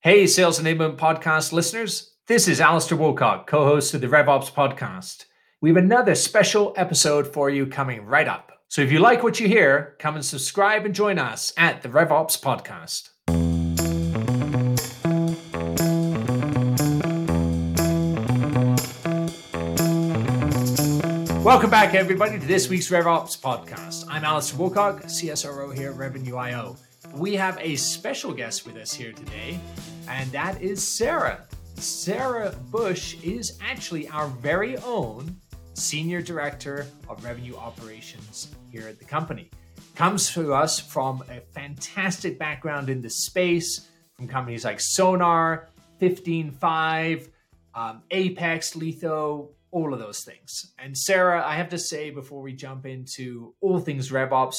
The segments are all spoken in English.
Hey, Sales Enablement Podcast listeners. This is Alistair Woolcock, co host of the RevOps Podcast. We have another special episode for you coming right up. So if you like what you hear, come and subscribe and join us at the RevOps Podcast. Welcome back, everybody, to this week's RevOps podcast. I'm Alistair Woolcock, CSRO here at Revenue IO. We have a special guest with us here today, and that is Sarah. Sarah Bush is actually our very own Senior Director of Revenue Operations here at the company. Comes to us from a fantastic background in the space from companies like Sonar, 15Five, um, Apex, Letho, all of those things. And Sarah, I have to say before we jump into all things RevOps,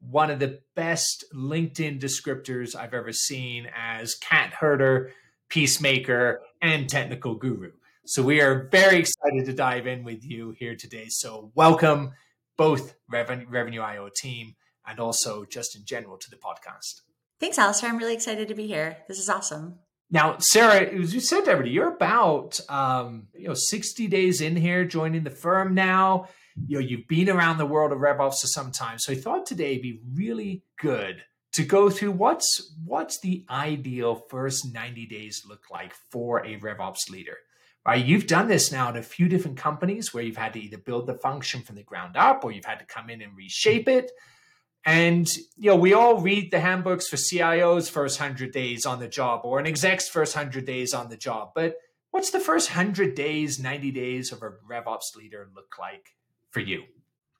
one of the best LinkedIn descriptors I've ever seen as cat herder, peacemaker, and technical guru. So we are very excited to dive in with you here today. So welcome both Revenue, Revenue IO team and also just in general to the podcast. Thanks, Alistair. I'm really excited to be here. This is awesome. Now, Sarah, as you said to everybody, you're about um, you know 60 days in here, joining the firm now. You know, you've been around the world of RevOps for some time. So I thought today be really good to go through what's what's the ideal first 90 days look like for a RevOps leader. Right? You've done this now at a few different companies where you've had to either build the function from the ground up or you've had to come in and reshape it. And you know, we all read the handbooks for CIOs first 100 days on the job or an exec's first 100 days on the job. But what's the first 100 days, 90 days of a RevOps leader look like for you?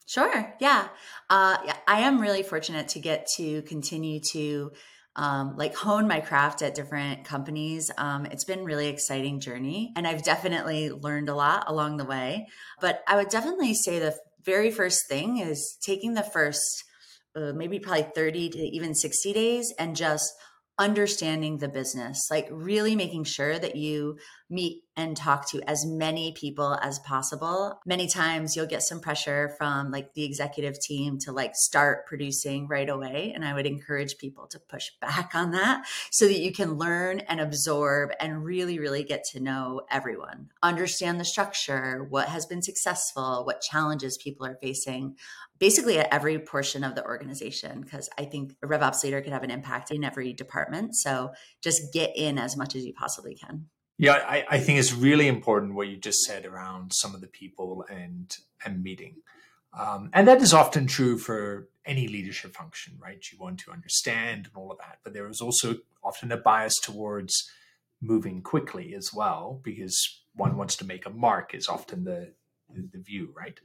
Sure. Yeah. Uh, I am really fortunate to get to continue to um, like hone my craft at different companies. Um, it's been really exciting journey, and I've definitely learned a lot along the way. But I would definitely say the very first thing is taking the first uh, maybe probably 30 to even 60 days and just understanding the business, like really making sure that you meet and talk to as many people as possible. Many times you'll get some pressure from like the executive team to like start producing right away. And I would encourage people to push back on that so that you can learn and absorb and really, really get to know everyone, understand the structure, what has been successful, what challenges people are facing basically at every portion of the organization because I think a RevOps leader can have an impact in every department. So just get in as much as you possibly can. Yeah, I, I think it's really important what you just said around some of the people and and meeting. Um, and that is often true for any leadership function, right? You want to understand and all of that. But there is also often a bias towards moving quickly as well, because one wants to make a mark is often the, the, the view, right?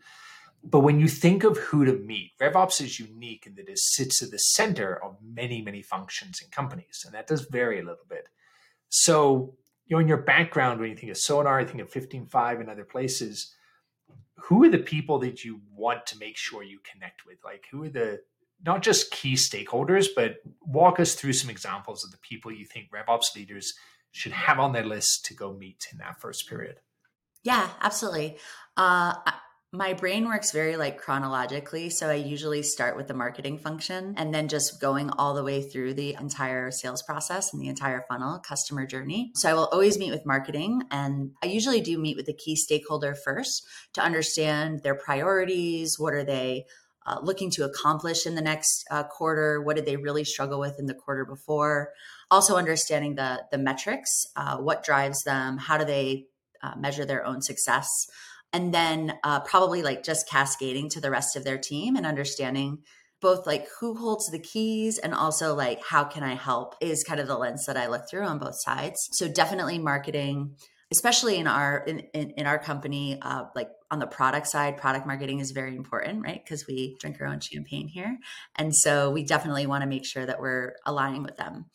But when you think of who to meet, RevOps is unique in that it sits at the center of many, many functions in companies, and that does vary a little bit. So, you know, in your background, when you think of Sonar, I think of 15Five and other places, who are the people that you want to make sure you connect with? Like, who are the not just key stakeholders, but walk us through some examples of the people you think RevOps leaders should have on their list to go meet in that first period. Yeah, absolutely. Uh, my brain works very like chronologically. So I usually start with the marketing function and then just going all the way through the entire sales process and the entire funnel customer journey. So I will always meet with marketing and I usually do meet with the key stakeholder first to understand their priorities. What are they uh, looking to accomplish in the next uh, quarter? What did they really struggle with in the quarter before? Also understanding the, the metrics, uh, what drives them? How do they uh, measure their own success? And then uh, probably like just cascading to the rest of their team and understanding both like who holds the keys and also like how can i help is kind of the lens that i look through on both sides. So definitely marketing especially in our in, in, in our company uh, like on the product side product marketing is very important right? Because we drink our own champagne here. And so we definitely want to make sure that we're aligning with them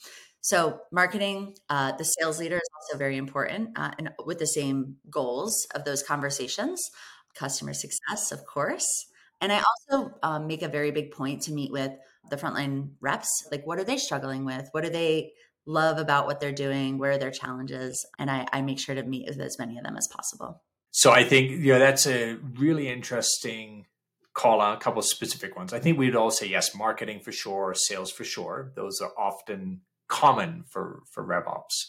so, marketing, uh, the sales leader is also very important uh, and with the same goals of those conversations. Customer success, of course. And I also um, make a very big point to meet with the frontline reps. Like, what are they struggling with? What do they love about what they're doing? Where are their challenges? And I, I make sure to meet with as many of them as possible. So, I think, you know, that's a really interesting call out a couple of specific ones. I think we'd all say yes, marketing for sure, sales for sure. Those are often common for for RevOps.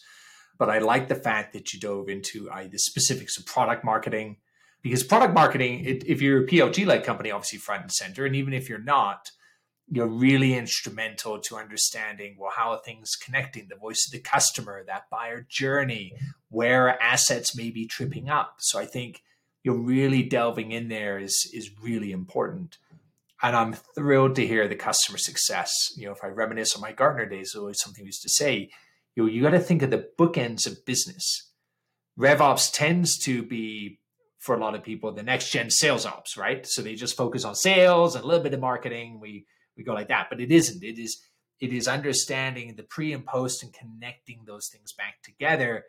But I like the fact that you dove into uh, the specifics of product marketing, because product marketing, it, if you're a PLG like company, obviously front and center, and even if you're not, you're really instrumental to understanding well how are things connecting the voice of the customer that buyer journey where assets may be tripping up so i think you're really delving in there is is really important and i'm thrilled to hear the customer success. You know if i reminisce on my gartner days always something used to say you know you got to think of the bookends of business. Revops tends to be for a lot of people the next gen sales ops right? So they just focus on sales and a little bit of marketing. We we go like that but it isn't. It is it is understanding the pre and post and connecting those things back together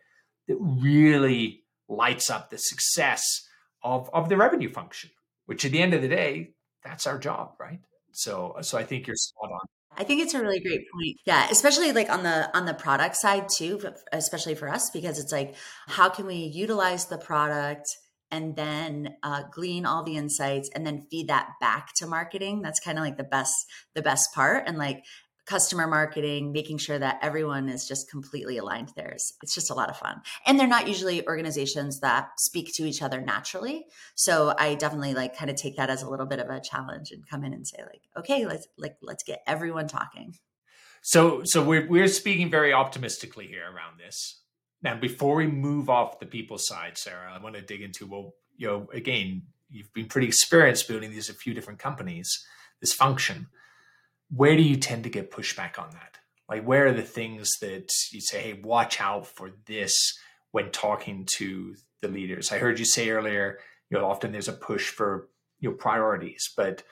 that really lights up the success of of the revenue function which at the end of the day that's our job right? So so i think you're spot on. I think it's a really great point. Yeah, especially like on the on the product side too, especially for us because it's like how can we utilize the product and then uh, glean all the insights and then feed that back to marketing? That's kind of like the best the best part. And like customer marketing making sure that everyone is just completely aligned there is it's just a lot of fun. And they're not usually organizations that speak to each other naturally. So i definitely like kind of take that as a little bit of a challenge and come in and say like okay let's like let's get everyone talking. So so we're we're speaking very optimistically here around this. Now, before we move off the people side, Sarah, I want to dig into well, you know, again, you've been pretty experienced building these a few different companies, this function. Where do you tend to get pushback on that? Like, where are the things that you say, hey, watch out for this when talking to the leaders? I heard you say earlier, you know, often there's a push for you know priorities, but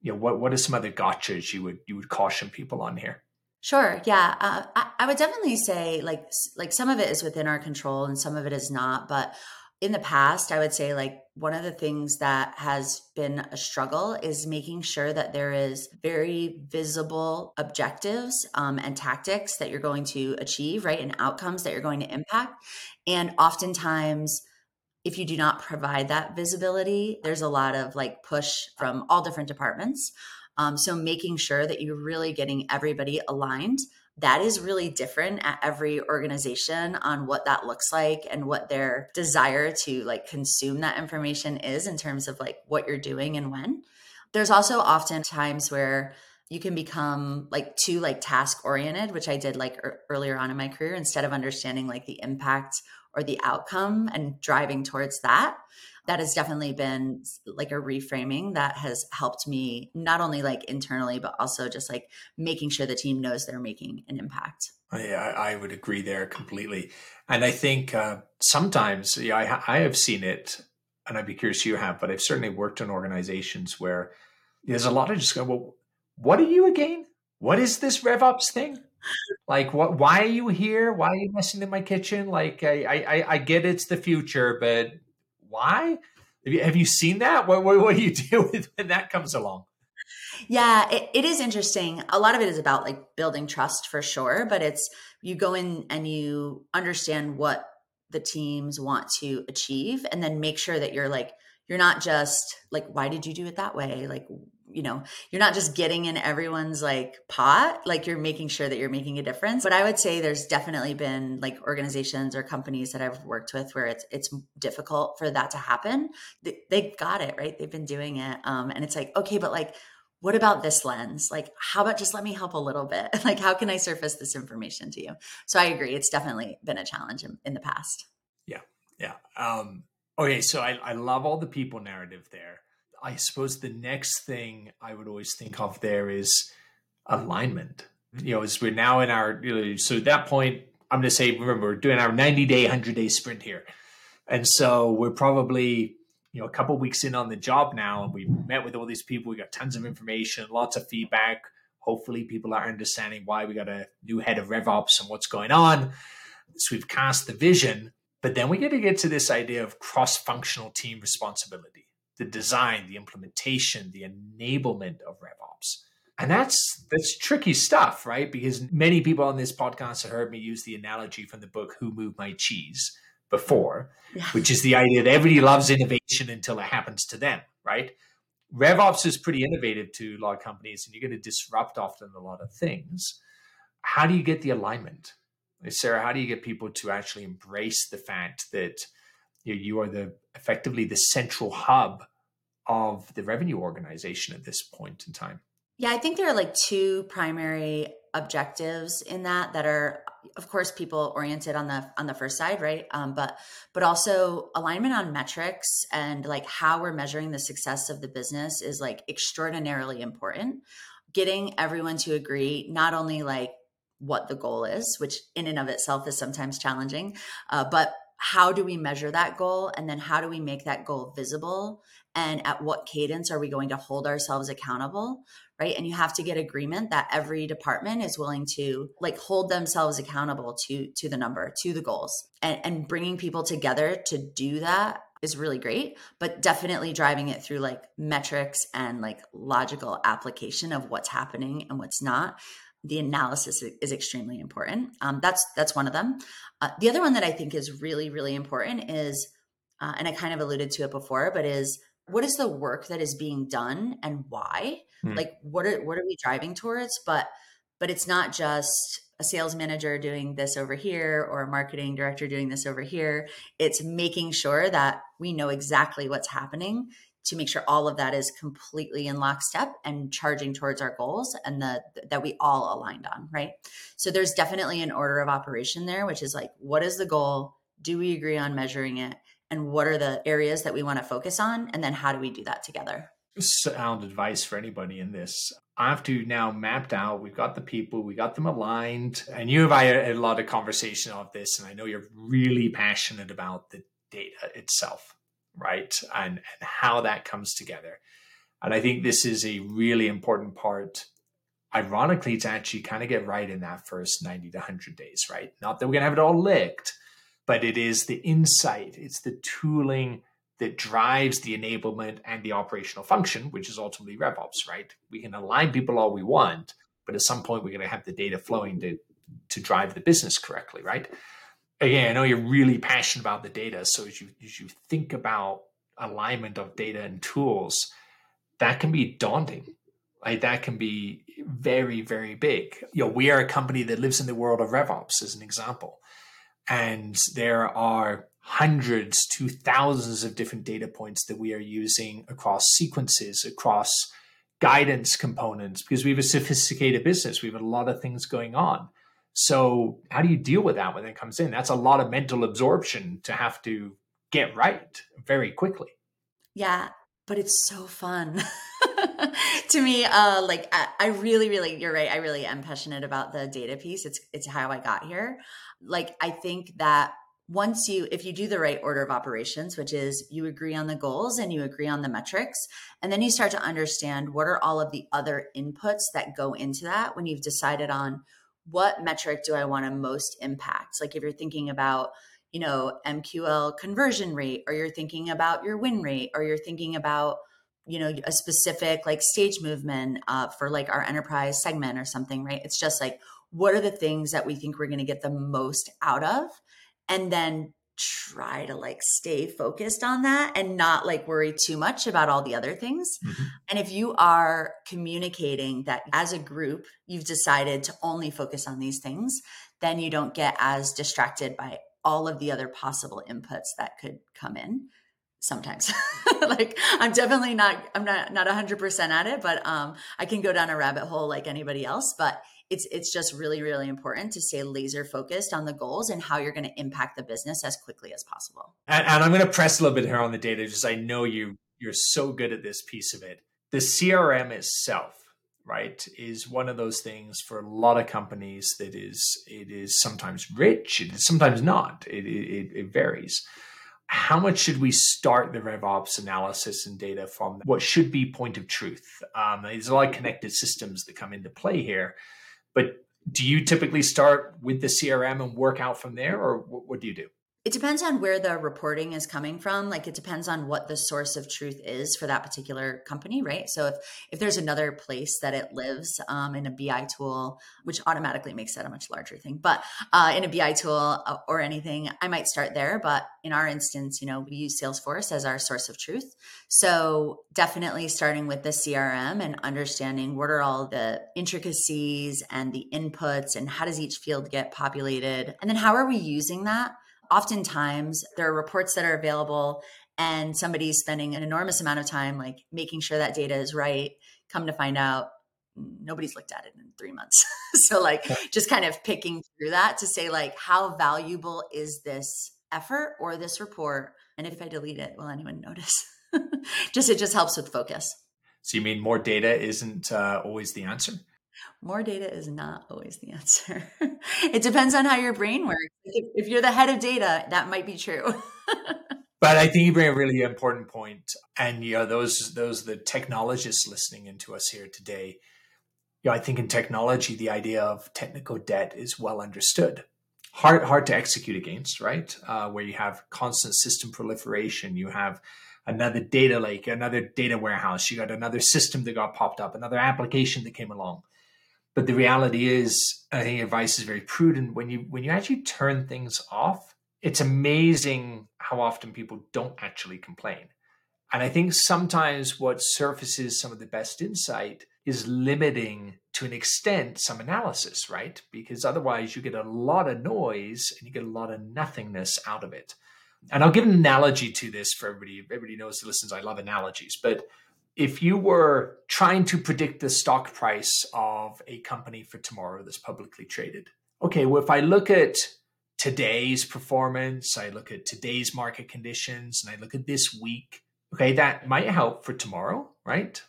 you know, what what are some other gotchas you would you would caution people on here? Sure. Yeah. Uh, I, I would definitely say like like some of it is within our control and some of it is not. But in the past, I would say like one of the things that has been a struggle is making sure that there is very visible objectives um, and tactics that you're going to achieve, right, and outcomes that you're going to impact. And oftentimes, if you do not provide that visibility, there's a lot of like push from all different departments. Um, so making sure that you're really getting everybody aligned. That is really different at every organization on what that looks like and what their desire to like consume that information is in terms of like what you're doing and when. There's also often times where you can become like too like task oriented which i did like er- earlier on in my career instead of understanding like the impact or the outcome and driving towards that that has definitely been like a reframing that has helped me not only like internally but also just like making sure the team knows they're making an impact. Yeah i would agree there completely. And i think uh, sometimes yeah I, I have seen it and i'd be curious you have but i've certainly worked in organizations where there's a lot of just go well what are you again? What is this revops thing? Like what why are you here? Why are you messing in my kitchen? Like i i i get it's the future but why? Have you, have you seen that? What, what, what do you do with when that comes along? Yeah, it, it is interesting. A lot of it is about like building trust for sure, but it's you go in and you understand what the teams want to achieve and then make sure that you're like you're not just like why did you do it that way like you know you're not just getting in everyone's like pot like you're making sure that you're making a difference. But i would say there's definitely been like organizations or companies that i've worked with where it's it's difficult for that to happen. They, they got it right? They've been doing it um, and it's like okay but like what about this lens? Like how about just let me help a little bit? Like how can i surface this information to you? So i agree it's definitely been a challenge in, in the past. Yeah yeah um okay so I, I love all the people narrative there I suppose the next thing I would always think of there is alignment. You know, mm-hmm. as we're now in our, you know, so at that point, I'm going to say, remember, we're doing our 90 day, 100 day sprint here. And so we're probably, you know, a couple weeks in on the job now, and we've met with all these people. We got tons of information, lots of feedback. Hopefully, people are understanding why we got a new head of RevOps and what's going on. So we've cast the vision, but then we got to get to this idea of cross functional team responsibility the design, the implementation, the enablement of RevOps. And that's that's tricky stuff, right? Because many people on this podcast have heard me use the analogy from the book Who Moved My Cheese before, yeah. which is the idea that everybody loves innovation until it happens to them, right? RevOps is pretty innovative to a lot of companies, and you're going to disrupt often a lot of things. how do you get the alignment? Sarah, how do you get people to actually embrace the fact that you, know, you are the effectively the central hub of the revenue organization at this point in time? Yeah, I think there are like two primary objectives in that that are of course people oriented on the on the first side right um, but but also alignment on metrics and like how we're measuring the success of the business is like extraordinarily important getting everyone to agree not only like what the goal is which in and of itself is sometimes challenging uh, but how do we measure that goal and then how do we make that goal visible and at what cadence are we going to hold ourselves accountable right? And you have to get agreement that every department is willing to like hold themselves accountable to to the number to the goals. And, and bringing people together to do that is really great but definitely driving it through like metrics and like logical application of what's happening and what's not the analysis is extremely important. Um, that's that's one of them. Uh, the other one that i think is really really important is uh, and i kind of alluded to it before but is what is the work that is being done and why? Mm. like what are what are we driving towards? But but it's not just a sales manager doing this over here or a marketing director doing this over here. It's making sure that we know exactly what's happening to make sure all of that is completely in lockstep and charging towards our goals and the that we all aligned on right? So there's definitely an order of operation there which is like what is the goal? Do we agree on measuring it? And what are the areas that we want to focus on? And then how do we do that together? Sound advice for anybody in this. I've to now mapped out we've got the people we got them aligned and you have I had a lot of conversation of this and i know you're really passionate about the data itself right and, and how that comes together and i think this is a really important part ironically to actually kind of get right in that first 90 to 100 days right not that we're going to have it all licked but it is the insight, it's the tooling that drives the enablement and the operational function, which is ultimately RevOps, right? We can align people all we want, but at some point we're going to have the data flowing to to drive the business correctly, right? Again, I know you're really passionate about the data, so as you as you think about alignment of data and tools, that can be daunting. Like that can be very, very big. You know, we are a company that lives in the world of RevOps, as an example. And there are hundreds to thousands of different data points that we are using across sequences, across guidance components, because we have a sophisticated business. We have a lot of things going on. So, how do you deal with that when it comes in? That's a lot of mental absorption to have to get right very quickly. Yeah, but it's so fun. to me, uh, like I, I really, really, you're right. I really am passionate about the data piece. It's it's how I got here like I think that once you if you do the right order of operations which is you agree on the goals and you agree on the metrics and then you start to understand what are all of the other inputs that go into that when you've decided on what metric do i want to most impact? Like if you're thinking about you know mql conversion rate or you're thinking about your win rate or you're thinking about you know a specific like stage movement uh, for like our enterprise segment or something right? It's just like what are the things that we think we're going to get the most out of? And then try to like stay focused on that and not like worry too much about all the other things. Mm-hmm. And if you are communicating that as a group, you've decided to only focus on these things, then you don't get as distracted by all of the other possible inputs that could come in sometimes like i'm definitely not i'm not not 100% at it but um i can go down a rabbit hole like anybody else but it's it's just really really important to stay laser focused on the goals and how you're going to impact the business as quickly as possible and, and i'm going to press a little bit here on the data just i know you you're so good at this piece of it the crm itself right is one of those things for a lot of companies that is it is sometimes rich it is sometimes not it, it, it varies how much should we start the RevOps analysis and data from what should be point of truth? Um, there's a lot of connected systems that come into play here. But do you typically start with the CRM and work out from there, or what, what do you do? It depends on where the reporting is coming from. Like it depends on what the source of truth is for that particular company, right? So if if there's another place that it lives um, in a BI tool, which automatically makes that a much larger thing, but uh, in a BI tool uh, or anything, I might start there. But in our instance, you know, we use Salesforce as our source of truth. So definitely starting with the CRM and understanding what are all the intricacies and the inputs and how does each field get populated, and then how are we using that oftentimes there are reports that are available and somebody's spending an enormous amount of time like making sure that data is right. Come to find out nobody's looked at it in three months. So like just kind of picking through that to say like how valuable is this effort or this report? And if i delete it will anyone notice? Just it just helps with focus. So you mean more data isn't uh, always the answer more data is not always the answer. it depends on how your brain works. If, you're the head of data, that might be true. but I think you bring a really important point, and you know those those the technologists listening into us here today. You know, I think in technology, the idea of technical debt is well understood. Hard hard to execute against, right? Uh, where you have constant system proliferation, you have another data lake, another data warehouse, you got another system that got popped up, another application that came along but the reality is, I think advice is very prudent. When you when you actually turn things off, it's amazing how often people don't actually complain. And I think sometimes what surfaces some of the best insight is limiting to an extent some analysis, right? Because otherwise you get a lot of noise and you get a lot of nothingness out of it. And I'll give an analogy to this for everybody. Everybody knows that listens, I love analogies, but if you were trying to predict the stock price of a company for tomorrow that's publicly traded, okay, well, if I look at today's performance, I look at today's market conditions, and I look at this week, okay, that might help for tomorrow, right?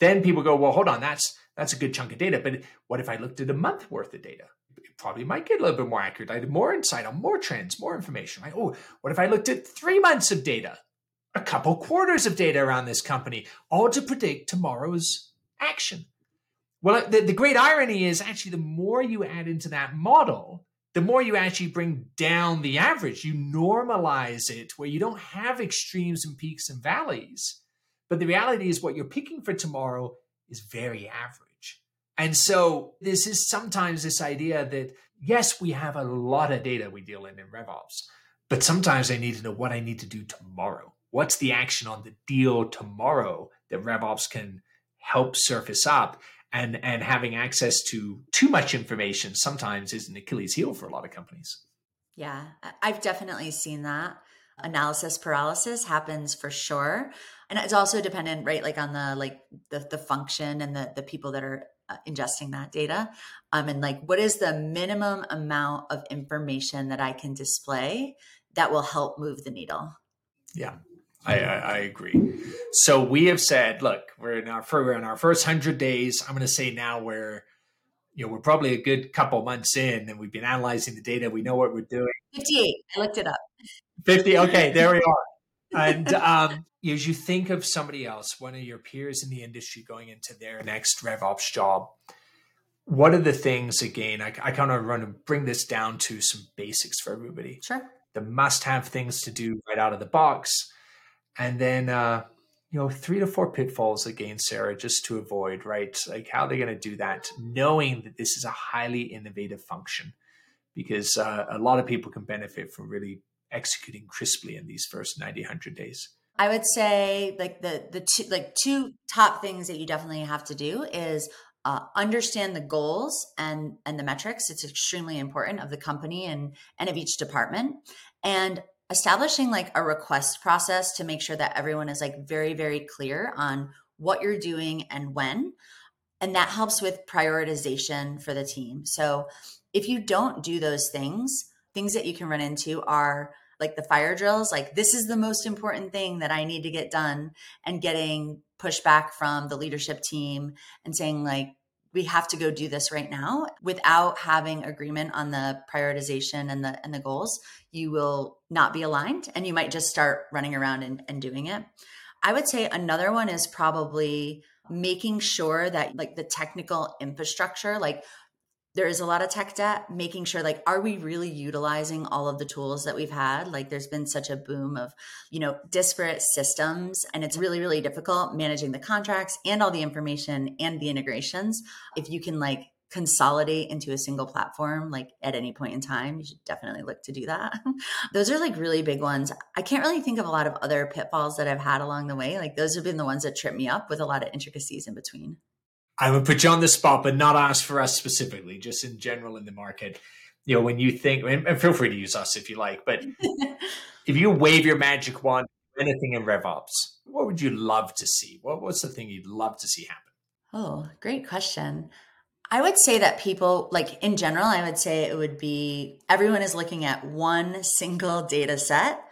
Then people go, well, hold on, that's that's a good chunk of data. But what if I looked at a month worth of data? It probably might get a little bit more accurate. I had more insight on more trends, more information. Right? Oh, what if I looked at three months of data? A couple quarters of data around this company, all to predict tomorrow's action. Well, the, the great irony is actually the more you add into that model, the more you actually bring down the average. You normalize it where you don't have extremes and peaks and valleys. But the reality is, what you're picking for tomorrow is very average. And so, this is sometimes this idea that, yes, we have a lot of data we deal in in RevOps, but sometimes I need to know what I need to do tomorrow what's the action on the deal tomorrow that RevOps can help surface up? And, and having access to too much information sometimes is an Achilles heel for a lot of companies. Yeah, I've definitely seen that. Analysis paralysis happens for sure. And it's also dependent, right, like on the like the, the function and the, the people that are uh, ingesting that data. Um, and like what is the minimum amount of information that I can display that will help move the needle? Yeah, I, I, I, agree. So we have said, look, we're in our we're in our first hundred days. I'm going to say now we're, you know, we're probably a good couple months in, and we've been analyzing the data. We know what we're doing. Fifty-eight. I looked it up. Fifty. Okay, there we are. And um, as you think of somebody else, one of your peers in the industry going into their next RevOps job, what are the things again? I, I kind of want to bring this down to some basics for everybody. Sure. The must-have things to do right out of the box and then uh, you know three to four pitfalls again sarah just to avoid right? Like how they're going to do that knowing that this is a highly innovative function. Because uh, a lot of people can benefit from really executing crisply in these first 90 100 days. I would say like the the two like two top things that you definitely have to do is uh, understand the goals and and the metrics. It's extremely important of the company and and of each department. And establishing like a request process to make sure that everyone is like very very clear on what you're doing and when. And that helps with prioritization for the team. So if you don't do those things things that you can run into are like the fire drills like this is the most important thing that i need to get done and getting pushback from the leadership team and saying like we have to go do this right now without having agreement on the prioritization and the and the goals you will not be aligned and you might just start running around and, and doing it. I would say another one is probably making sure that like the technical infrastructure like there is a lot of tech debt making sure like are we really utilizing all of the tools that we've had? Like there's been such a boom of you know disparate systems and it's really really difficult managing the contracts and all the information and the integrations. If you can like consolidate into a single platform like at any point in time you should definitely look to do that. Those are like really big ones. I can't really think of a lot of other pitfalls that i've had along the way. Like those have been the ones that trip me up with a lot of intricacies in between I would put you on the spot, but not ask for us specifically, just in general in the market. You know, when you think, and feel free to use us if you like, but if you wave your magic wand, anything in RevOps, what would you love to see? What, what's the thing you'd love to see happen? Oh, great question. I would say that people, like in general, I would say it would be everyone is looking at one single data set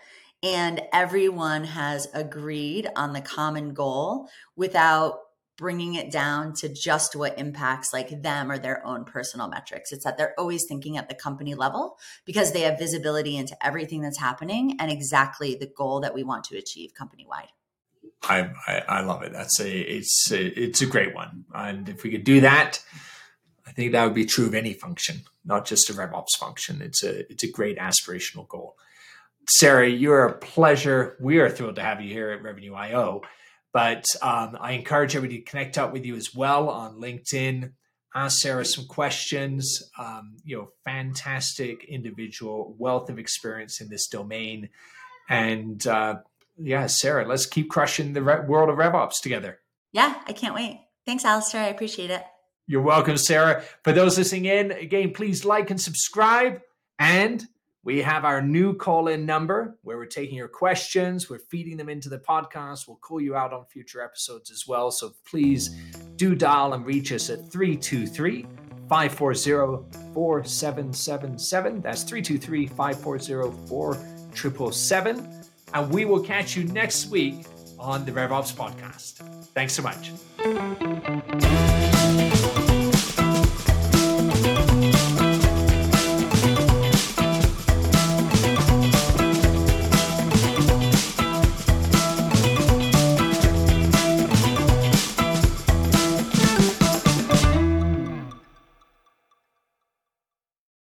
and everyone has agreed on the common goal without bringing it down to just what impacts like them or their own personal metrics. It's that they're always thinking at the company level because they have visibility into everything that's happening and exactly the goal that we want to achieve company wide. I, I, I love it. That's a it's a, it's a great one, and if we could do that, I think that would be true of any function, not just a RevOps function. It's a it's a great aspirational goal. Sarah, you're a pleasure. We are thrilled to have you here at Revenue IO. But um, I encourage everybody to connect up with you as well on LinkedIn. Ask Sarah some questions. Um, you know, fantastic individual, wealth of experience in this domain, and uh, yeah, Sarah, let's keep crushing the re- world of RevOps together. Yeah, I can't wait. Thanks, Alistair. I appreciate it. You're welcome, Sarah. For those listening in, again, please like and subscribe and we have our new call in number where we're taking your questions, we're feeding them into the podcast. We'll call you out on future episodes as well. So please do dial and reach us at 323 540 4777. That's 323 540 4777. And we will catch you next week on the RevOps podcast. Thanks so much.